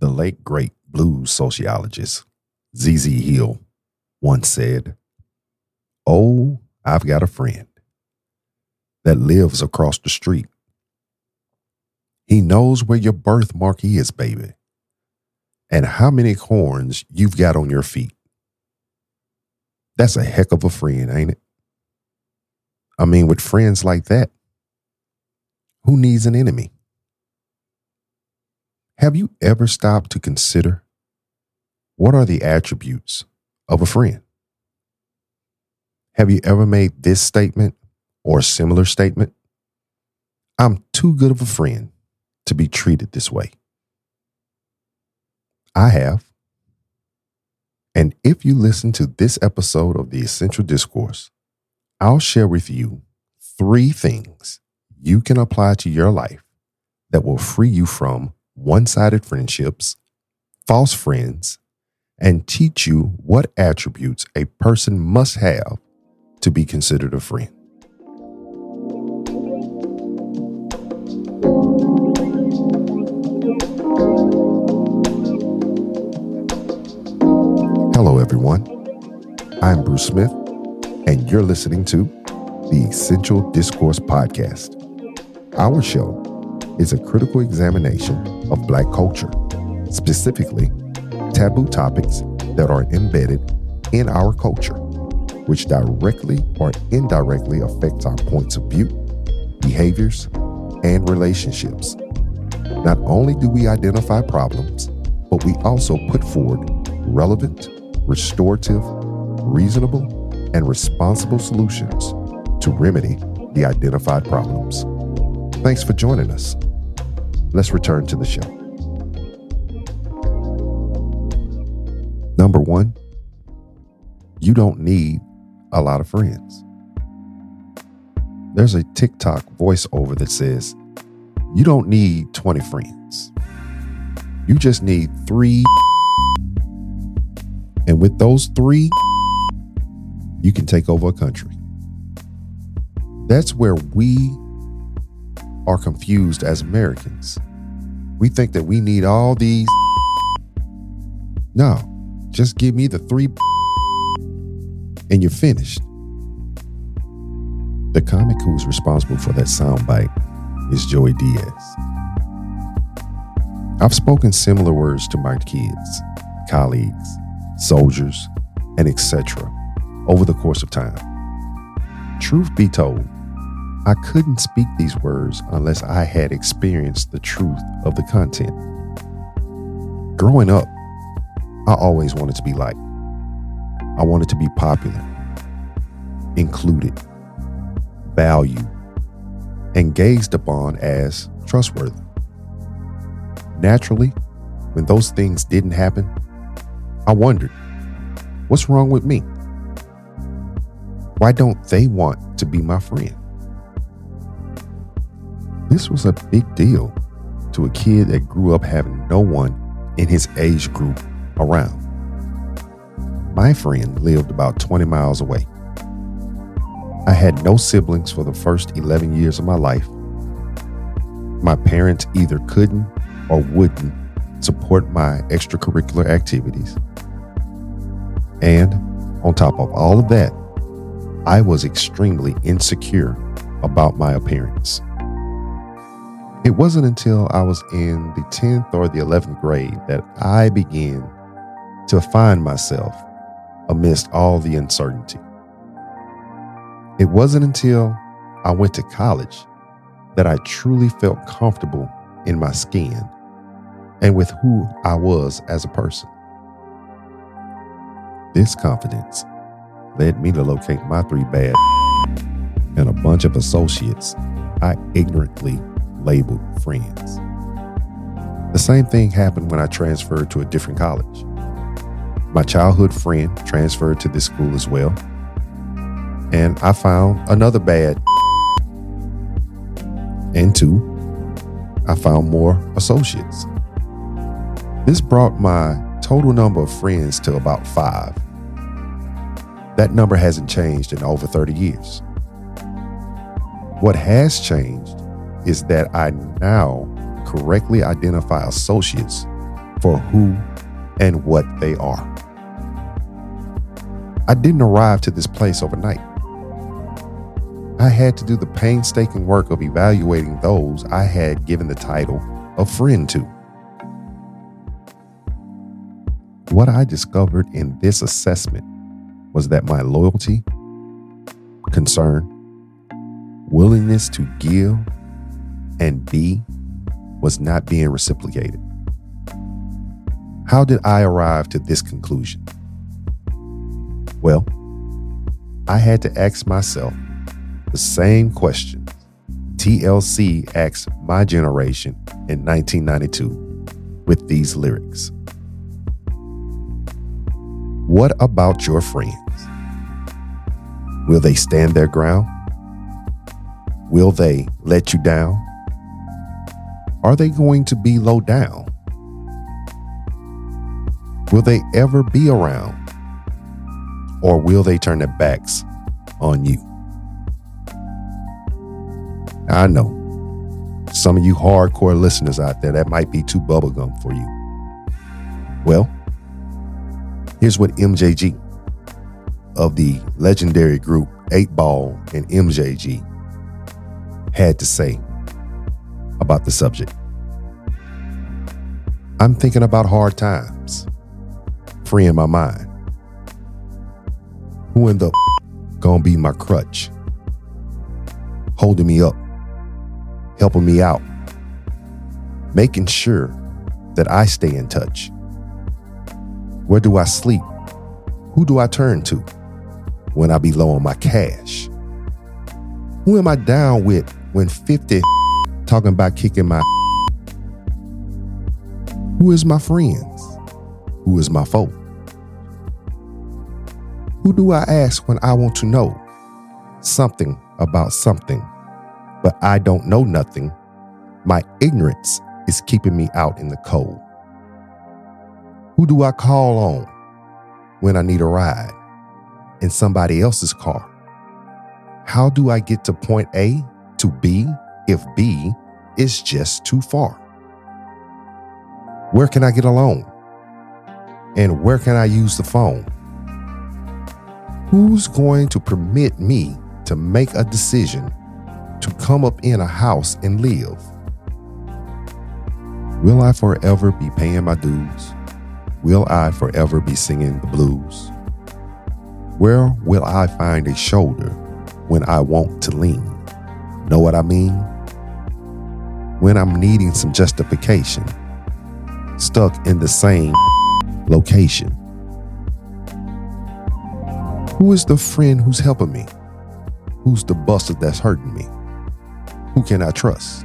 The late great blues sociologist Z.Z. Hill once said, Oh, I've got a friend that lives across the street. He knows where your birthmark is, baby, and how many corns you've got on your feet. That's a heck of a friend, ain't it? I mean, with friends like that, who needs an enemy? Have you ever stopped to consider what are the attributes of a friend? Have you ever made this statement or a similar statement? I'm too good of a friend to be treated this way. I have. And if you listen to this episode of the Essential Discourse, I'll share with you three things you can apply to your life that will free you from one sided friendships, false friends, and teach you what attributes a person must have to be considered a friend. Hello, everyone. I'm Bruce Smith, and you're listening to the Essential Discourse Podcast. Our show is a critical examination of Black culture, specifically taboo topics that are embedded in our culture, which directly or indirectly affect our points of view, behaviors, and relationships. Not only do we identify problems, but we also put forward relevant, restorative, reasonable, and responsible solutions to remedy the identified problems. Thanks for joining us. Let's return to the show. Number one, you don't need a lot of friends. There's a TikTok voiceover that says, you don't need 20 friends. You just need three. And with those three, you can take over a country. That's where we are confused as Americans. We think that we need all these. No, just give me the three and you're finished. The comic who's responsible for that soundbite is Joey Diaz. I've spoken similar words to my kids, colleagues, soldiers, and etc. over the course of time. Truth be told, I couldn't speak these words unless I had experienced the truth of the content. Growing up, I always wanted to be liked. I wanted to be popular, included, valued, and gazed upon as trustworthy. Naturally, when those things didn't happen, I wondered, what's wrong with me? Why don't they want to be my friend? This was a big deal to a kid that grew up having no one in his age group around. My friend lived about 20 miles away. I had no siblings for the first 11 years of my life. My parents either couldn't or wouldn't support my extracurricular activities. And on top of all of that, I was extremely insecure about my appearance. It wasn't until I was in the 10th or the 11th grade that I began to find myself amidst all the uncertainty. It wasn't until I went to college that I truly felt comfortable in my skin and with who I was as a person. This confidence led me to locate my three bad and a bunch of associates I ignorantly labeled friends. The same thing happened when I transferred to a different college. My childhood friend transferred to this school as well, and I found another bad. And two, I found more associates. This brought my total number of friends to about five. That number hasn't changed in over 30 years. What has changed is that I now correctly identify associates for who and what they are. I didn't arrive to this place overnight. I had to do the painstaking work of evaluating those I had given the title of friend to. What I discovered in this assessment was that my loyalty, concern, willingness to give and B was not being reciprocated. How did I arrive to this conclusion? Well, I had to ask myself the same question TLC asked my generation in 1992 with these lyrics What about your friends? Will they stand their ground? Will they let you down? Are they going to be low down? Will they ever be around? Or will they turn their backs on you? I know some of you hardcore listeners out there, that might be too bubblegum for you. Well, here's what MJG of the legendary group 8 Ball and MJG had to say about the subject. I'm thinking about hard times, freeing my mind. Who in the gonna be my crutch? Holding me up, helping me out, making sure that I stay in touch. Where do I sleep? Who do I turn to when I be low on my cash? Who am I down with when 50 talking about kicking my Who is my friends? Who is my foe? Who do I ask when I want to know something about something, but I don't know nothing? My ignorance is keeping me out in the cold. Who do I call on when I need a ride in somebody else's car? How do I get to point A to B if B is just too far? Where can I get a loan? And where can I use the phone? Who's going to permit me to make a decision to come up in a house and live? Will I forever be paying my dues? Will I forever be singing the blues? Where will I find a shoulder when I want to lean? Know what I mean? When I'm needing some justification, stuck in the same location. Who is the friend who's helping me? Who's the buster that's hurting me? Who can I trust?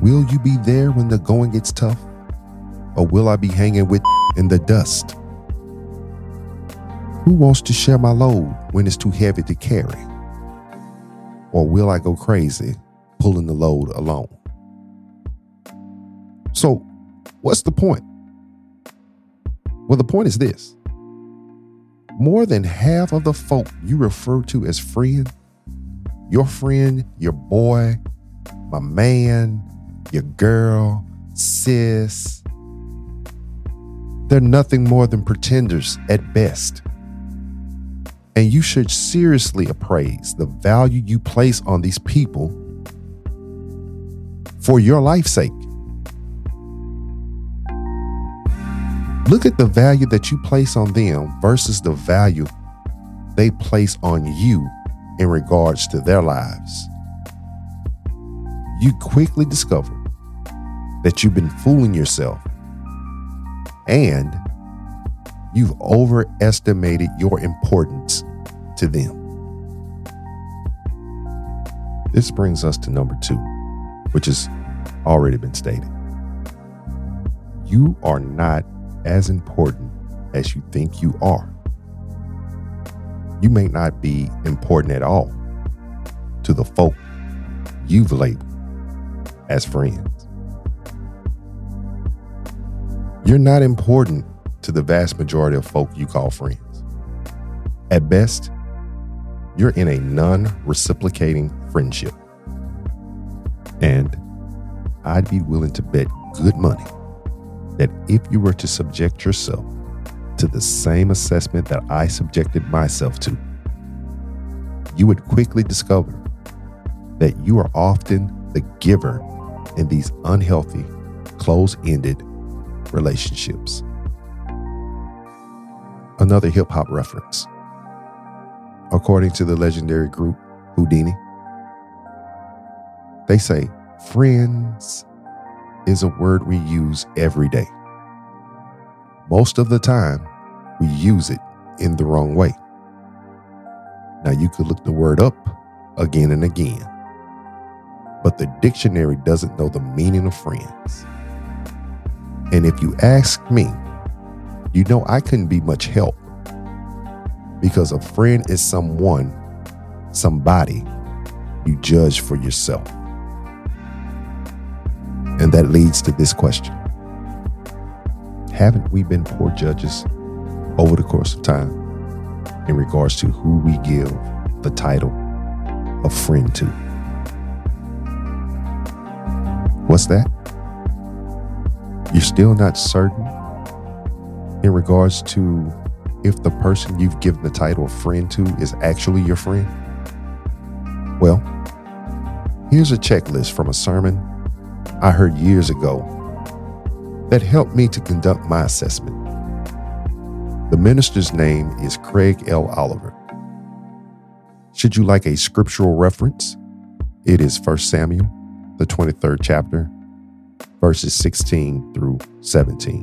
Will you be there when the going gets tough? Or will I be hanging with in the dust? Who wants to share my load when it's too heavy to carry? Or will I go crazy pulling the load alone? So, what's the point? Well, the point is this more than half of the folk you refer to as friend, your friend, your boy, my man, your girl, sis, they're nothing more than pretenders at best. And you should seriously appraise the value you place on these people for your life's sake. Look at the value that you place on them versus the value they place on you in regards to their lives. You quickly discover that you've been fooling yourself and you've overestimated your importance to them. This brings us to number two, which has already been stated. You are not as important as you think you are. You may not be important at all to the folk you've labeled as friends. You're not important to the vast majority of folk you call friends. At best, you're in a non reciprocating friendship. And I'd be willing to bet good money that if you were to subject yourself to the same assessment that I subjected myself to, you would quickly discover that you are often the giver in these unhealthy, close ended relationships. Another hip hop reference. According to the legendary group Whodini, they say, friends is a word we use every day. Most of the time, we use it in the wrong way. Now, you could look the word up again and again, but the dictionary doesn't know the meaning of friends. And if you ask me, you know I couldn't be much help because a friend is someone, somebody you judge for yourself. And that leads to this question Haven't we been poor judges over the course of time in regards to who we give the title of friend to? What's that? You're still not certain in regards to if the person you've given the title of friend to is actually your friend? Well, here's a checklist from a sermon I heard years ago that helped me to conduct my assessment. The minister's name is Craig L. Oliver. Should you like a scriptural reference, it is 1 Samuel, the 23rd chapter, verses 16 through 17.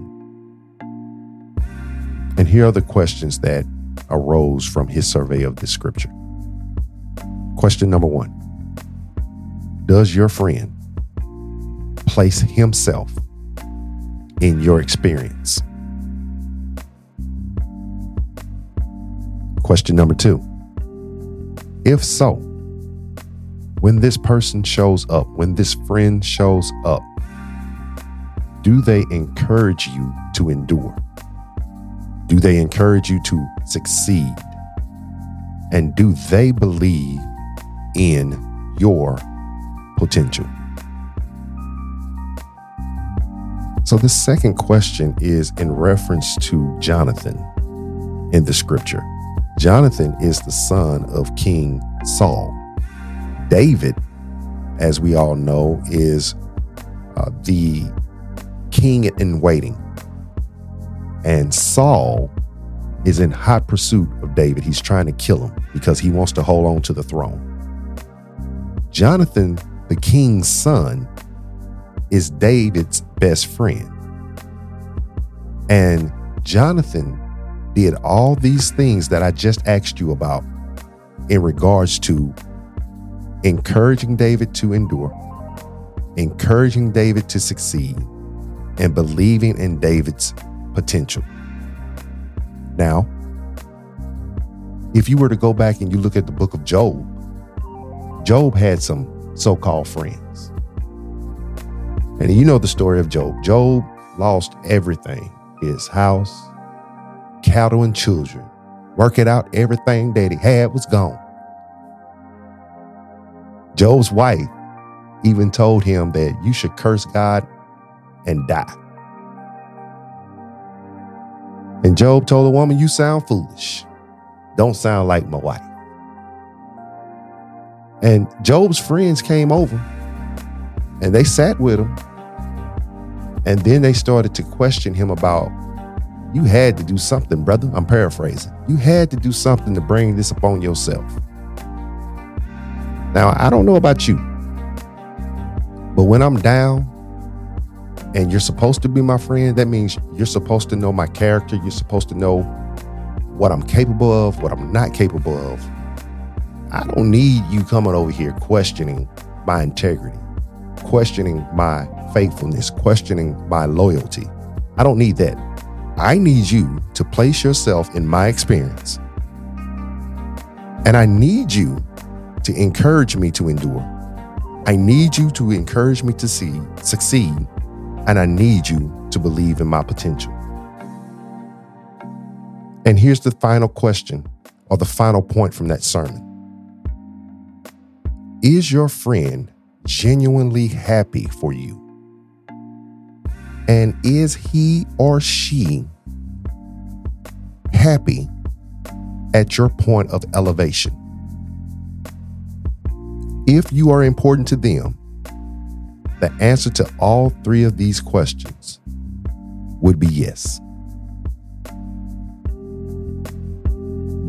And here are the questions that arose from his survey of the scripture. Question number one Does your friend place himself in your experience? Question number two If so, when this person shows up, when this friend shows up, do they encourage you to endure? Do they encourage you to succeed? And do they believe in your potential? So, the second question is in reference to Jonathan in the scripture. Jonathan is the son of King Saul. David, as we all know, is uh, the king in waiting and Saul is in hot pursuit of David. He's trying to kill him because he wants to hold on to the throne. Jonathan, the king's son, is David's best friend. And Jonathan did all these things that I just asked you about in regards to encouraging David to endure, encouraging David to succeed, and believing in David's potential. Now, if you were to go back and you look at the book of Job, Job had some so called friends. And you know the story of Job. Job lost everything his house, cattle, and children. Work it out, everything that he had was gone. Job's wife even told him that you should curse God and die. And Job told the woman, You sound foolish. Don't sound like my wife. And Job's friends came over and they sat with him. And then they started to question him about, You had to do something, brother. I'm paraphrasing. You had to do something to bring this upon yourself. Now, I don't know about you, but when I'm down and you're supposed to be my friend, that means you're supposed to know my character. You're supposed to know what I'm capable of, what I'm not capable of. I don't need you coming over here questioning my integrity, questioning my faithfulness, questioning my loyalty. I don't need that. I need you to place yourself in my experience. And I need you to encourage me to endure. I need you to encourage me to see, succeed and I need you to believe in my potential. And here's the final question or the final point from that sermon Is your friend genuinely happy for you? And is he or she happy at your point of elevation? If you are important to them, the answer to all three of these questions would be yes.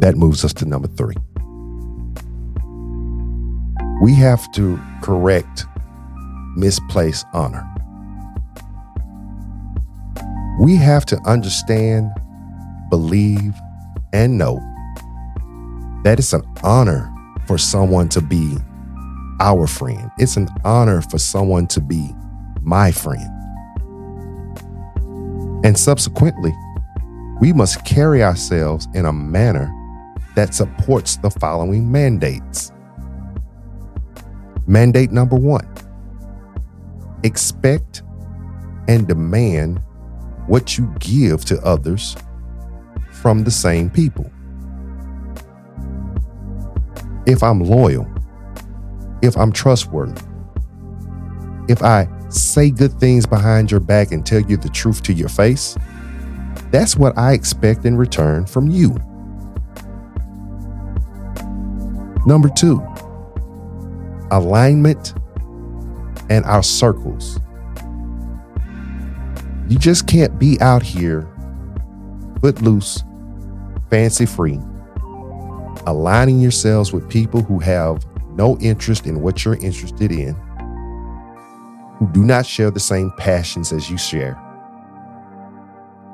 That moves us to number three. We have to correct misplaced honor. We have to understand, believe, and know that it's an honor for someone to be our friend. It's an honor for someone to be my friend. And subsequently, we must carry ourselves in a manner that supports the following mandates. Mandate number one expect and demand what you give to others from the same people. If I'm loyal, if I'm trustworthy, if I say good things behind your back and tell you the truth to your face, that's what I expect in return from you. Number two, alignment and our circles. You just can't be out here footloose, fancy free, aligning yourselves with people who have no interest in what you're interested in, who do not share the same passions as you share,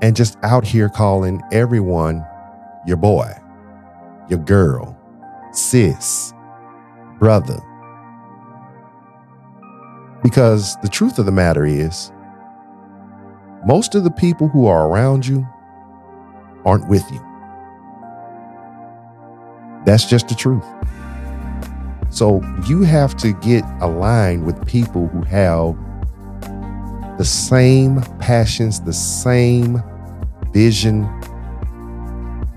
and just out here calling everyone your boy, your girl, sis, brother. Because the truth of the matter is, most of the people who are around you aren't with you. That's just the truth. So you have to get aligned with people who have the same passions, the same vision,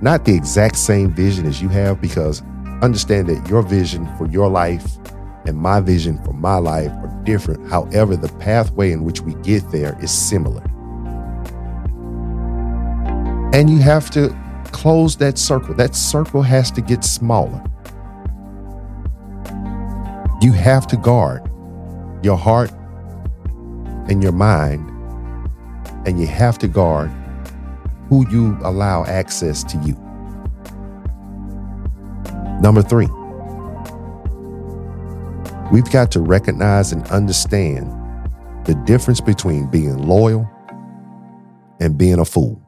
not the exact same vision as you have, because understand that your vision for your life and my vision for my life are different. However, the pathway in which we get there is similar. And you have to close that circle. That circle has to get smaller. You have to guard your heart and your mind, and you have to guard who you allow access to you. Number three, we've got to recognize and understand the difference between being loyal and being a fool.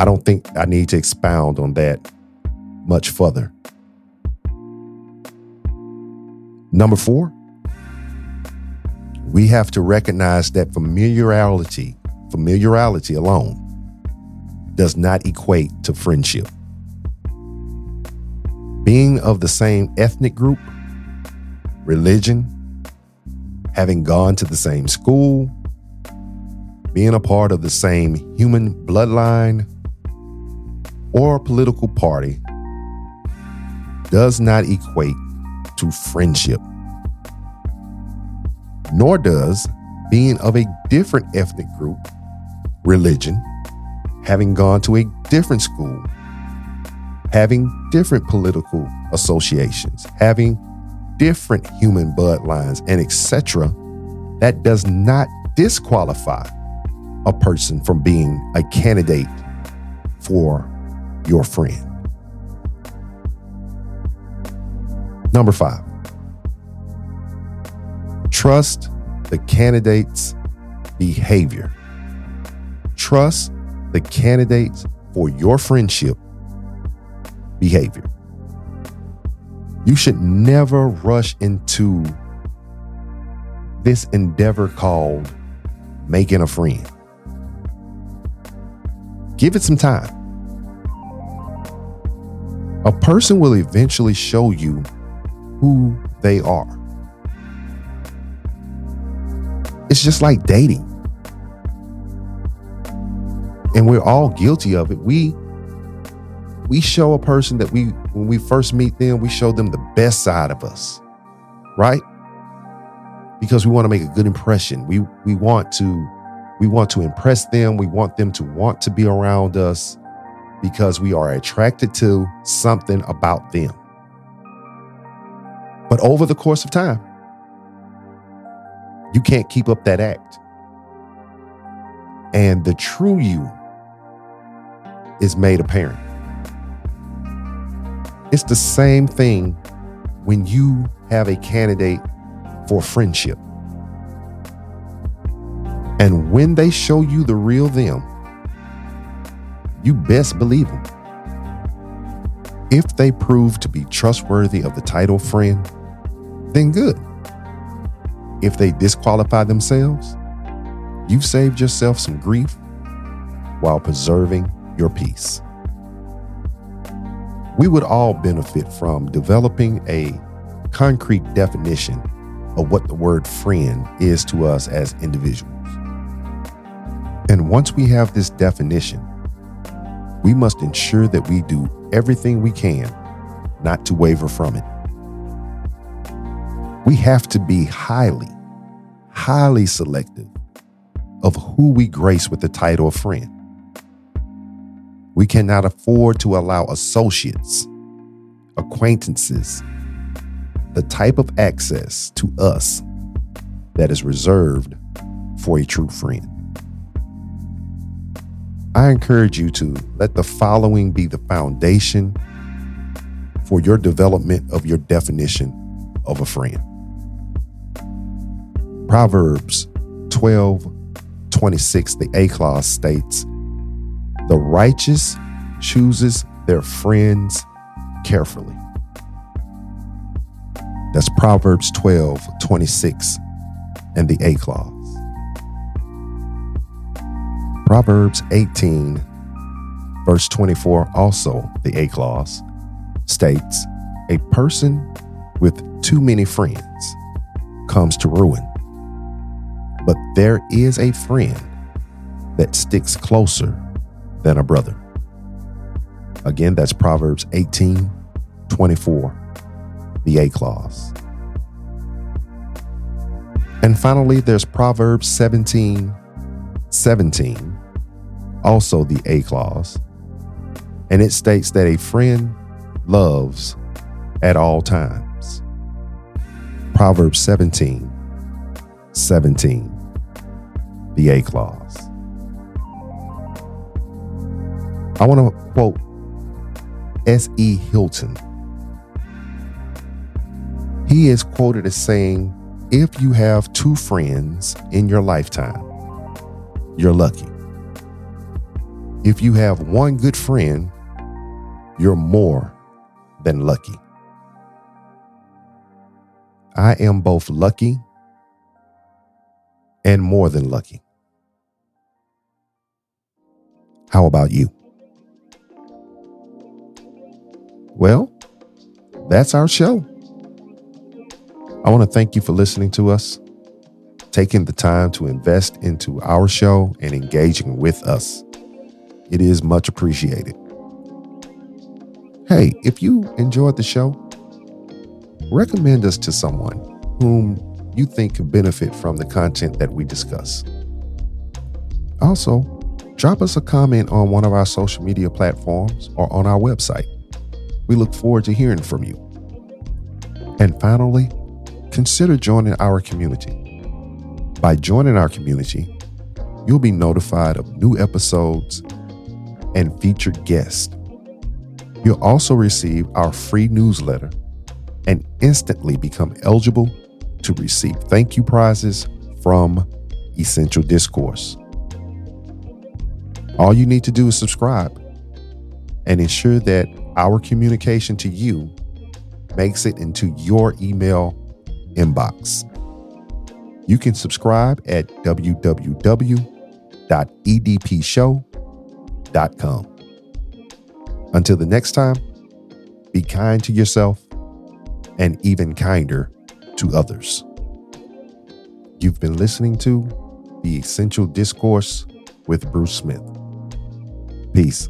I don't think I need to expound on that much further. Number four, we have to recognize that familiarity, familiarity alone, does not equate to friendship. Being of the same ethnic group, religion, having gone to the same school, being a part of the same human bloodline, or a political party does not equate to friendship. Nor does being of a different ethnic group, religion, having gone to a different school, having different political associations, having different human bloodlines, and etc., that does not disqualify a person from being a candidate for your friend. Number five, trust the candidate's behavior. Trust the candidates for your friendship behavior. You should never rush into this endeavor called making a friend. Give it some time. A person will eventually show you who they are. It's just like dating. And we're all guilty of it. We we show a person that we when we first meet them, we show them the best side of us. Right? because we want to make a good impression. We we want to we want to impress them. We want them to want to be around us because we are attracted to something about them. But over the course of time, you can't keep up that act. And the true you is made apparent. It's the same thing when you have a candidate for friendship. And when they show you the real them, you best believe them. If they prove to be trustworthy of the title friend, then good. If they disqualify themselves, you've saved yourself some grief while preserving your peace. We would all benefit from developing a concrete definition of what the word friend is to us as individuals. And once we have this definition, we must ensure that we do everything we can not to waver from it. We have to be highly, highly selective of who we grace with the title of friend. We cannot afford to allow associates, acquaintances, the type of access to us that is reserved for a true friend. I encourage you to let the following be the foundation for your development of your definition of a friend. Proverbs 12 26, the A clause states, The righteous chooses their friends carefully. That's Proverbs 12 26 and the A clause. Proverbs 18, verse 24, also the A clause, states A person with too many friends comes to ruin, but there is a friend that sticks closer than a brother. Again, that's Proverbs 18, 24, the A clause. And finally, there's Proverbs 17, 17, also the A clause, and it states that a friend loves at all times. Proverbs 17, 17, the A clause. I want to quote S.E. Hinton. He is quoted as saying, If you have two friends in your lifetime, you're lucky. If you have one good friend, you're more than lucky. I am both lucky and more than lucky. How about you? Well, that's our show. I want to thank you for listening to us, taking the time to invest into our show and engaging with us. It is much appreciated. Hey, if you enjoyed the show, recommend us to someone whom you think could benefit from the content that we discuss. Also, drop us a comment on one of our social media platforms or on our website. We look forward to hearing from you. And finally, consider joining our community. By joining our community, you'll be notified of new episodes and featured guests. You'll also receive our free newsletter and instantly become eligible to receive thank you prizes from Essential Discourse. All you need to do is subscribe and ensure that our communication to you makes it into your email inbox. You can subscribe at www.edpshow.com until the next time, be kind to yourself and even kinder to others. You've been listening to The Essential Discourse with Bruce Smith. Peace.